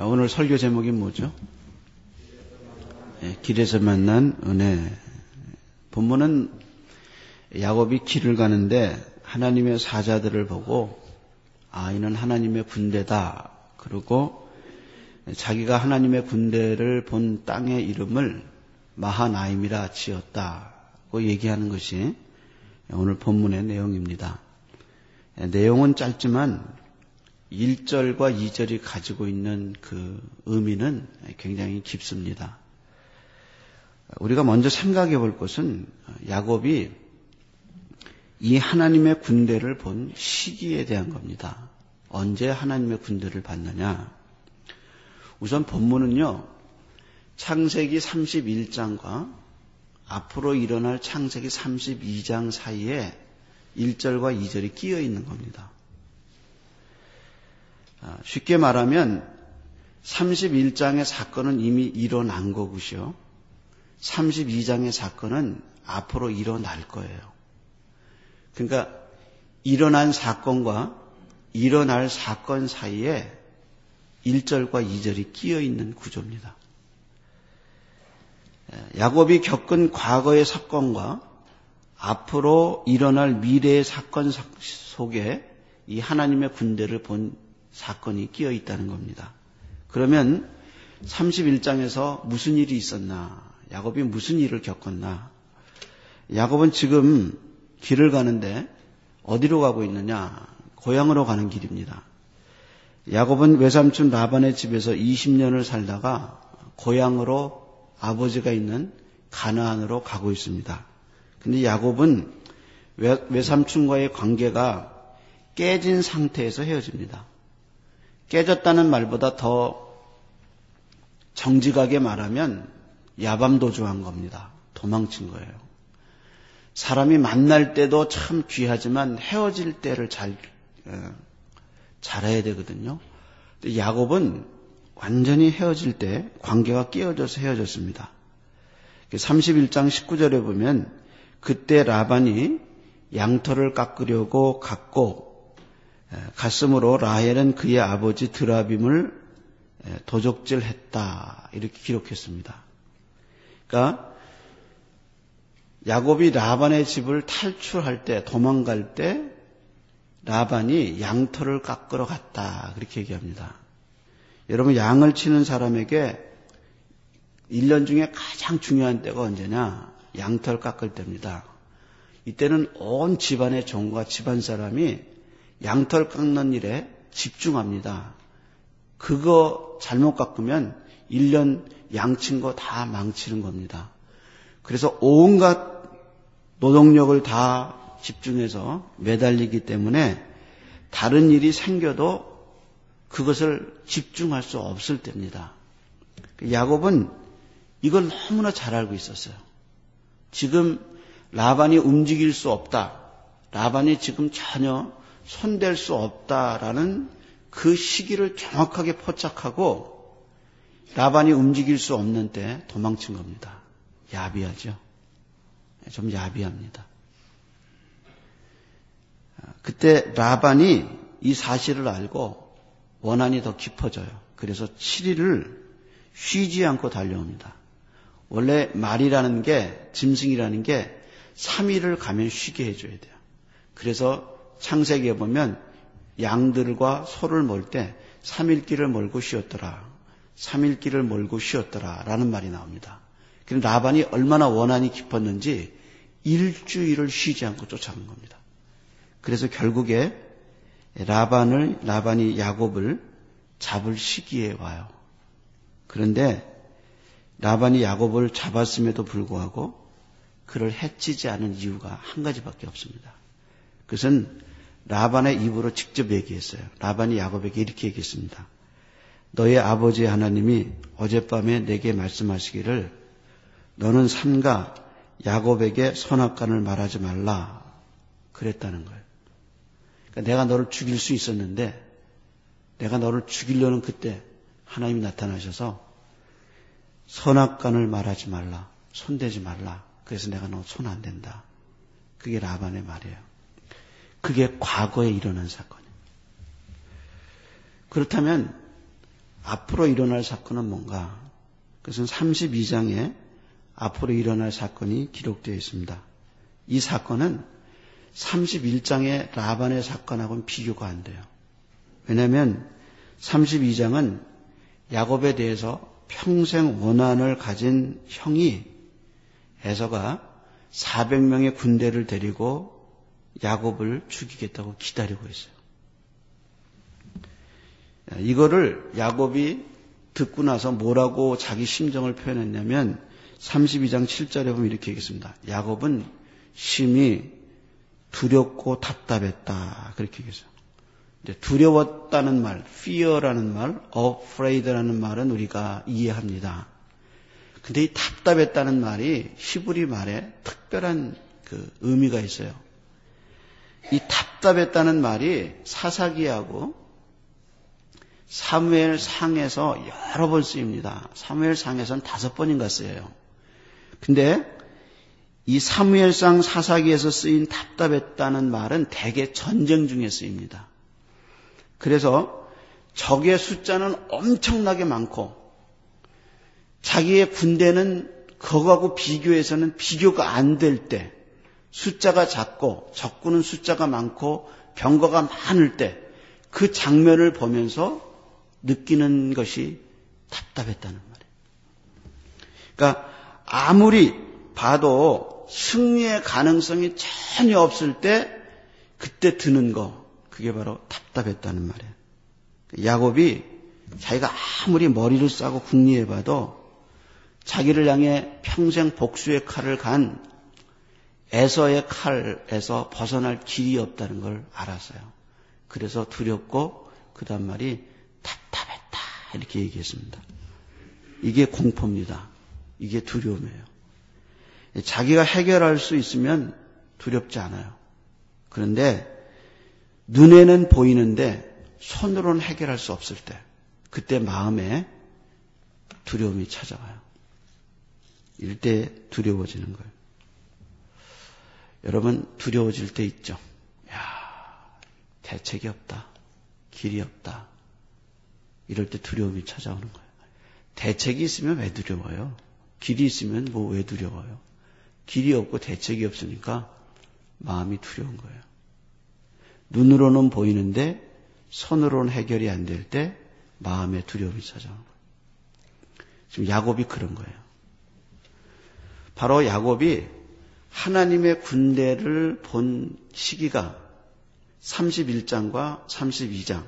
오늘 설교 제목이 뭐죠? 네, 길에서 만난 은혜. 본문은 야곱이 길을 가는데 하나님의 사자들을 보고 아 이는 하나님의 군대다. 그리고 자기가 하나님의 군대를 본 땅의 이름을 마하나임이라 지었다고 얘기하는 것이 오늘 본문의 내용입니다. 내용은 짧지만 1절과 2절이 가지고 있는 그 의미는 굉장히 깊습니다. 우리가 먼저 생각해 볼 것은 야곱이 이 하나님의 군대를 본 시기에 대한 겁니다. 언제 하나님의 군대를 봤느냐? 우선 본문은요, 창세기 31장과 앞으로 일어날 창세기 32장 사이에 1절과 2절이 끼어 있는 겁니다. 아, 쉽게 말하면 31장의 사건은 이미 일어난 거고요. 32장의 사건은 앞으로 일어날 거예요. 그러니까 일어난 사건과 일어날 사건 사이에 1절과 2절이 끼어 있는 구조입니다. 야곱이 겪은 과거의 사건과 앞으로 일어날 미래의 사건 속에 이 하나님의 군대를 본 사건이 끼어 있다는 겁니다. 그러면 31장에서 무슨 일이 있었나? 야곱이 무슨 일을 겪었나? 야곱은 지금 길을 가는데 어디로 가고 있느냐? 고향으로 가는 길입니다. 야곱은 외삼촌 라반의 집에서 20년을 살다가 고향으로 아버지가 있는 가나안으로 가고 있습니다. 근데 야곱은 외삼촌과의 관계가 깨진 상태에서 헤어집니다. 깨졌다는 말보다 더 정직하게 말하면 야밤도주한 겁니다. 도망친 거예요. 사람이 만날 때도 참 귀하지만 헤어질 때를 잘 어, 잘해야 되거든요. 야곱은 완전히 헤어질 때 관계가 끼어져서 헤어졌습니다. 31장 19절에 보면 그때 라반이 양털을 깎으려고 갔고 갔으므로 라헬은 그의 아버지 드라빔을 도적질했다 이렇게 기록했습니다. 그러니까 야곱이 라반의 집을 탈출할 때 도망갈 때 라반이 양털을 깎으러 갔다 그렇게 얘기합니다. 여러분 양을 치는 사람에게 1년 중에 가장 중요한 때가 언제냐? 양털 깎을 때입니다. 이때는 온 집안의 종과 집안 사람이 양털 깎는 일에 집중합니다. 그거 잘못 깎으면 1년 양친 거 다 망치는 겁니다. 그래서 온갖 노동력을 다 집중해서 매달리기 때문에 다른 일이 생겨도 그것을 집중할 수 없을 때입니다. 야곱은 이걸 너무나 잘 알고 있었어요. 지금 라반이 움직일 수 없다. 라반이 지금 전혀 손댈 수 없다라는 그 시기를 정확하게 포착하고 라반이 움직일 수 없는 때 도망친 겁니다. 야비하죠? 좀 야비합니다. 그때 라반이 이 사실을 알고 원한이 더 깊어져요. 그래서 7일을 쉬지 않고 달려옵니다. 원래 말이라는 게, 짐승이라는 게 3일을 가면 쉬게 해줘야 돼요. 그래서 창세기에 보면 양들과 소를 몰 때 3일 길을 몰고 쉬었더라. 3일 길을 몰고 쉬었더라. 라는 말이 나옵니다. 그럼 라반이 얼마나 원한이 깊었는지 일주일을 쉬지 않고 쫓아간 겁니다. 그래서 결국에 라반을, 라반이 야곱을 잡을 시기에 와요. 그런데 라반이 야곱을 잡았음에도 불구하고 그를 해치지 않은 이유가 한 가지밖에 없습니다. 그것은 라반의 입으로 직접 얘기했어요. 라반이 야곱에게 이렇게 얘기했습니다. 너의 아버지 하나님이 어젯밤에 내게 말씀하시기를 너는 삼가 야곱에게 선악간을 말하지 말라 그랬다는 거예요. 그러니까 내가 너를 죽일 수 있었는데 내가 너를 죽이려는 그때 하나님이 나타나셔서 선악간을 말하지 말라 손대지 말라 그래서 내가 너 손 안 된다. 그게 라반의 말이에요. 그게 과거에 일어난 사건이에요. 그렇다면 앞으로 일어날 사건은 뭔가? 그것은 32장에 앞으로 일어날 사건이 기록되어 있습니다. 이 사건은 31장의 라반의 사건하고는 비교가 안 돼요. 왜냐하면 32장은 야곱에 대해서 평생 원한을 가진 형이 에서가 400명의 군대를 데리고 야곱을 죽이겠다고 기다리고 있어요. 이거를 야곱이 듣고 나서 뭐라고 자기 심정을 표현했냐면 32장 7절에 보면 이렇게 얘기했습니다. 야곱은 심히 두렵고 답답했다. 그렇게 얘기했어요. 두려웠다는 말, fear라는 말, afraid라는 말은 우리가 이해합니다. 근데 이 답답했다는 말이 히브리 말에 특별한 그 의미가 있어요. 이 답답했다는 말이 사사기하고 사무엘 상에서 여러 번 쓰입니다. 사무엘 상에서는 다섯 번인가 쓰여요. 근데 이 사무엘상 사사기에서 쓰인 답답했다는 말은 대개 전쟁 중에 쓰입니다. 그래서 적의 숫자는 엄청나게 많고 자기의 군대는 그거하고 비교해서는 비교가 안 될 때, 숫자가 작고 적군은 숫자가 많고 병거가 많을 때 그 장면을 보면서 느끼는 것이 답답했다는 말이에요. 그러니까 아무리 봐도 승리의 가능성이 전혀 없을 때 그때 드는 거 그게 바로 답답했다는 말이에요. 야곱이 자기가 아무리 머리를 싸고 궁리해봐도 자기를 향해 평생 복수의 칼을 간 에서의 칼에서 벗어날 길이 없다는 걸 알았어요. 그래서 두렵고 그 다음 말이 답답했다 이렇게 얘기했습니다. 이게 공포입니다. 이게 두려움이에요. 자기가 해결할 수 있으면 두렵지 않아요. 그런데 눈에는 보이는데 손으로는 해결할 수 없을 때 그때 마음에 두려움이 찾아와요. 때 두려워지는 거예요. 여러분 두려워질 때 있죠. 야 대책이 없다. 길이 없다. 이럴 때 두려움이 찾아오는 거예요. 대책이 있으면 왜 두려워요? 길이 있으면 뭐 왜 두려워요? 길이 없고 대책이 없으니까 마음이 두려운 거예요. 눈으로는 보이는데 손으로는 해결이 안 될 때 마음에 두려움이 찾아오는 거예요. 지금 야곱이 그런 거예요. 바로 야곱이 하나님의 군대를 본 시기가 31장과 32장,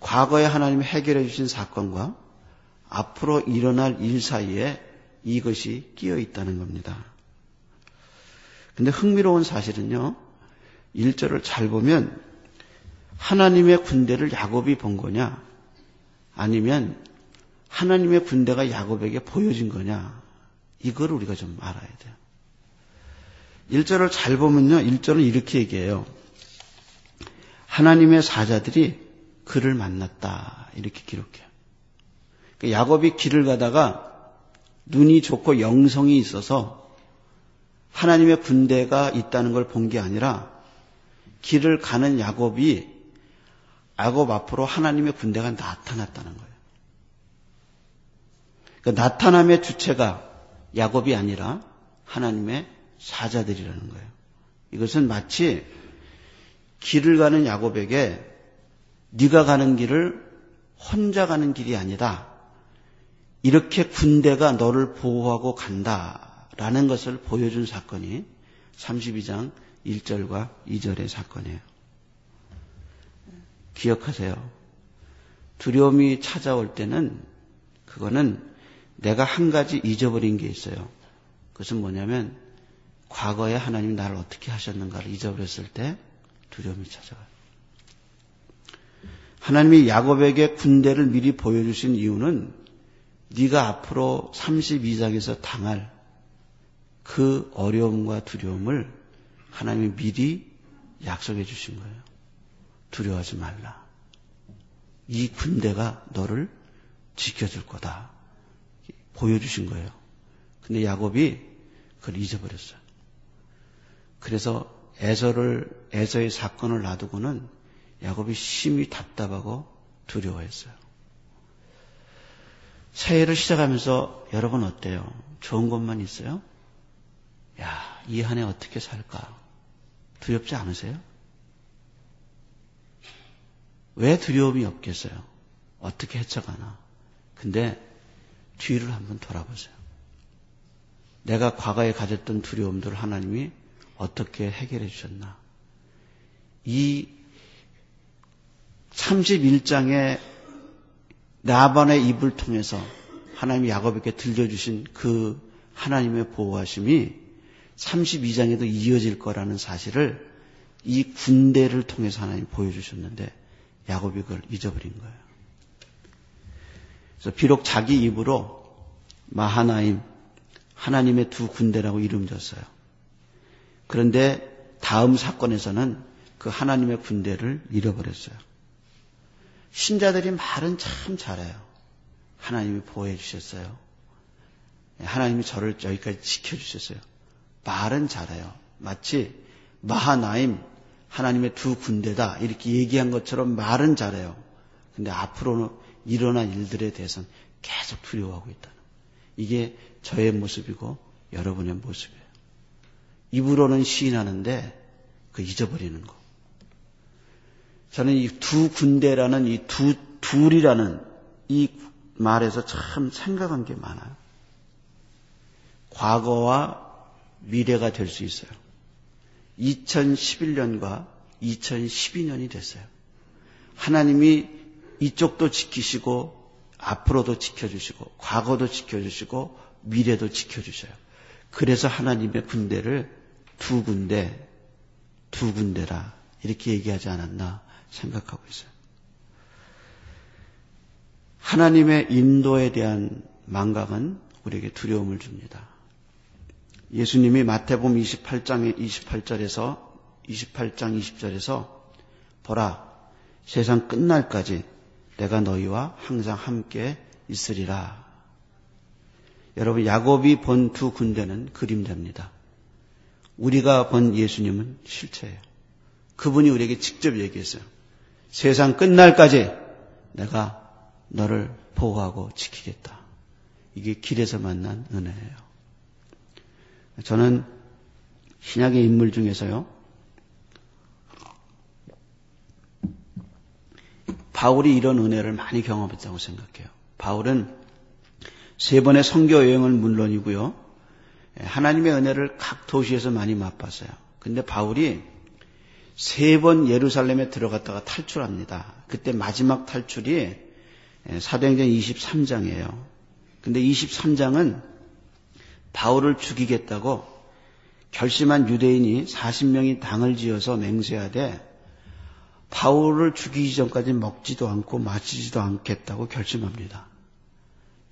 과거에 하나님이 해결해 주신 사건과 앞으로 일어날 일 사이에 이것이 끼어 있다는 겁니다. 근데 흥미로운 사실은요, 1절을 잘 보면 하나님의 군대를 야곱이 본 거냐, 아니면 하나님의 군대가 야곱에게 보여진 거냐, 이걸 우리가 좀 알아야 돼요. 1절을 잘 보면요. 1절은 이렇게 얘기해요. 하나님의 사자들이 그를 만났다. 이렇게 기록해요. 그러니까 야곱이 길을 가다가 눈이 좋고 영성이 있어서 하나님의 군대가 있다는 걸 본 게 아니라 길을 가는 야곱이 야곱 앞으로 하나님의 군대가 나타났다는 거예요. 그러니까 나타남의 주체가 야곱이 아니라 하나님의 사자들이라는 거예요. 이것은 마치 길을 가는 야곱에게 네가 가는 길을 혼자 가는 길이 아니다. 이렇게 군대가 너를 보호하고 간다라는 것을 보여준 사건이 32장 1절과 2절의 사건이에요. 기억하세요. 두려움이 찾아올 때는 그거는 내가 한 가지 잊어버린 게 있어요. 그것은 뭐냐면 과거에 하나님이 나를 어떻게 하셨는가를 잊어버렸을 때 두려움이 찾아와요. 하나님이 야곱에게 군대를 미리 보여주신 이유는 네가 앞으로 32장에서 당할 그 어려움과 두려움을 하나님이 미리 약속해 주신 거예요. 두려워하지 말라. 이 군대가 너를 지켜줄 거다. 보여주신 거예요. 근데 야곱이 그걸 잊어버렸어요. 그래서 에서를 에서의 사건을 놔두고는 야곱이 심히 답답하고 두려워했어요. 새해를 시작하면서 여러분 어때요? 좋은 것만 있어요? 야, 이 한 해 어떻게 살까? 두렵지 않으세요? 왜 두려움이 없겠어요? 어떻게 헤쳐가나? 근데 뒤를 한번 돌아보세요. 내가 과거에 가졌던 두려움들을 하나님이 어떻게 해결해 주셨나? 이 31장의 나반의 입을 통해서 하나님이 야곱에게 들려주신 그 하나님의 보호하심이 32장에도 이어질 거라는 사실을 이 군대를 통해서 하나님이 보여주셨는데 야곱이 그걸 잊어버린 거예요. 그래서 비록 자기 입으로 마하나임 하나님의 두 군대라고 이름 졌어요. 그런데 다음 사건에서는 그 하나님의 군대를 잃어버렸어요. 신자들이 말은 참 잘해요. 하나님이 보호해 주셨어요. 하나님이 저를 여기까지 지켜주셨어요. 말은 잘해요. 마치 마하나임 하나님의 두 군대다 이렇게 얘기한 것처럼 말은 잘해요. 근데 앞으로는 일어난 일들에 대해서는 계속 두려워하고 있다는 이게 저의 모습이고 여러분의 모습이에요. 입으로는 시인하는데 그 잊어버리는 거. 저는 이 두 군대라는 이 두 둘이라는 이 말에서 참 생각한 게 많아요. 과거와 미래가 될 수 있어요. 2011년과 2012년이 됐어요. 하나님이 이쪽도 지키시고 앞으로도 지켜주시고 과거도 지켜주시고 미래도 지켜주셔요. 그래서 하나님의 군대를 두 군데, 두 군데라 이렇게 얘기하지 않았나 생각하고 있어요. 하나님의 인도에 대한 망각은 우리에게 두려움을 줍니다. 예수님이 마태복음 28장의 28절에서 28장 20절에서 보라 세상 끝날까지 내가 너희와 항상 함께 있으리라. 여러분 야곱이 본 두 군대는 그림자입니다. 우리가 본 예수님은 실체예요. 그분이 우리에게 직접 얘기했어요. 세상 끝날까지 내가 너를 보호하고 지키겠다. 이게 길에서 만난 은혜예요. 저는 신약의 인물 중에서요. 바울이 이런 은혜를 많이 경험했다고 생각해요. 바울은 세 번의 선교 여행은 물론이고요. 하나님의 은혜를 각 도시에서 많이 맛봤어요. 근데 바울이 세 번 예루살렘에 들어갔다가 탈출합니다. 그때 마지막 탈출이 사도행전 23장이에요. 근데 23장은 바울을 죽이겠다고 결심한 유대인이 40명이 당을 지어서 맹세하되 바울을 죽이기 전까지 먹지도 않고 마시지도 않겠다고 결심합니다.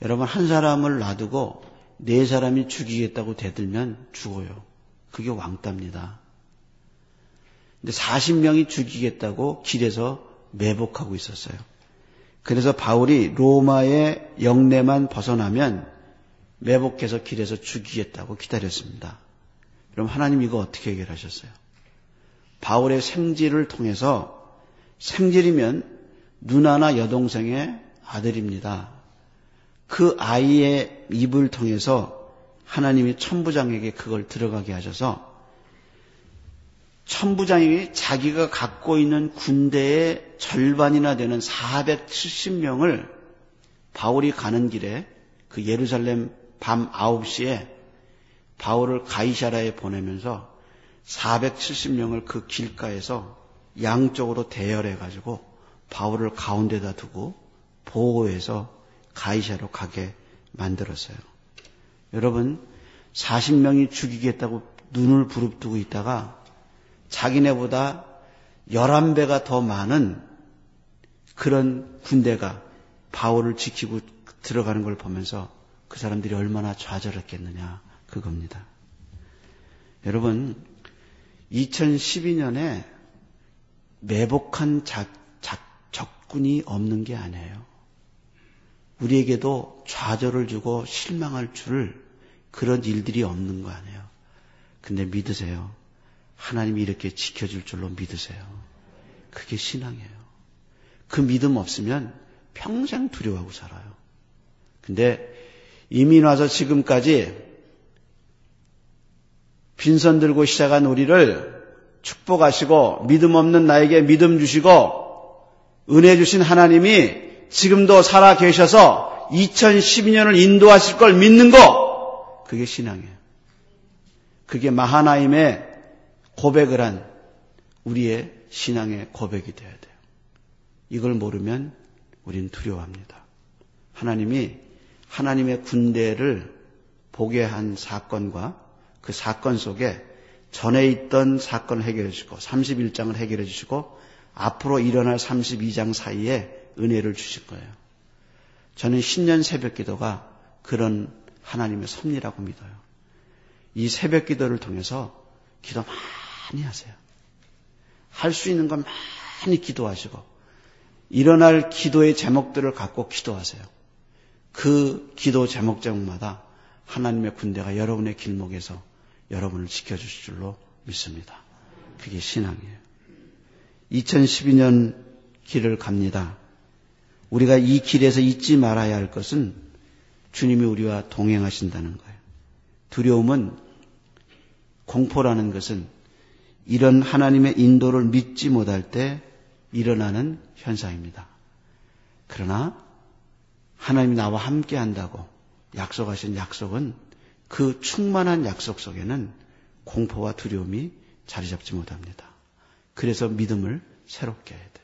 여러분 한 사람을 놔두고 네 사람이 죽이겠다고 대들면 죽어요. 그게 왕따입니다. 근데 40명이 죽이겠다고 길에서 매복하고 있었어요. 그래서 바울이 로마의 영내만 벗어나면 매복해서 길에서 죽이겠다고 기다렸습니다. 그럼 하나님 이거 어떻게 해결하셨어요? 바울의 생지를 통해서 생질이면 누나나 여동생의 아들입니다. 그 아이의 입을 통해서 하나님이 천부장에게 그걸 들어가게 하셔서 천부장이 자기가 갖고 있는 군대의 절반이나 되는 470명을 바울이 가는 길에 그 예루살렘 밤 9시에 바울을 가이샤라에 보내면서 470명을 그 길가에서 양쪽으로 대열해 가지고 바울을 가운데다 두고 보호해서 가이샤로 가게 만들었어요. 여러분 40명이 죽이겠다고 눈을 부릅뜨고 있다가 자기네보다 11배가 더 많은 그런 군대가 바울을 지키고 들어가는 걸 보면서 그 사람들이 얼마나 좌절했겠느냐 그겁니다. 여러분 2012년에 매복한 자, 자, 적군이 없는 게 아니에요. 우리에게도 좌절을 주고 실망할 줄 그런 일들이 없는 거 아니에요. 근데 믿으세요. 하나님이 이렇게 지켜줄 줄로 믿으세요. 그게 신앙이에요. 그 믿음 없으면 평생 두려워하고 살아요. 근데 이민 와서 지금까지 빈손 들고 시작한 우리를 축복하시고 믿음 없는 나에게 믿음 주시고 은혜 주신 하나님이 지금도 살아 계셔서 2012년을 인도하실 걸 믿는 거 그게 신앙이에요. 그게 마하나임의 고백을 한 우리의 신앙의 고백이 되어야 돼요. 이걸 모르면 우리는 두려워합니다. 하나님이 하나님의 군대를 보게 한 사건과 그 사건 속에 전에 있던 사건을 해결해 주시고 31장을 해결해 주시고 앞으로 일어날 32장 사이에 은혜를 주실 거예요. 저는 신년 새벽 기도가 그런 하나님의 섭리라고 믿어요. 이 새벽 기도를 통해서 기도 많이 하세요. 할 수 있는 건 많이 기도하시고 일어날 기도의 제목들을 갖고 기도하세요. 그 기도 제목 제목마다 하나님의 군대가 여러분의 길목에서 여러분을 지켜주실 줄로 믿습니다. 그게 신앙이에요. 2012년 길을 갑니다. 우리가 이 길에서 잊지 말아야 할 것은 주님이 우리와 동행하신다는 거예요. 두려움은 공포라는 것은 이런 하나님의 인도를 믿지 못할 때 일어나는 현상입니다. 그러나 하나님이 나와 함께 한다고 약속하신 약속은 그 충만한 약속 속에는 공포와 두려움이 자리 잡지 못합니다. 그래서 믿음을 새롭게 해야 돼요.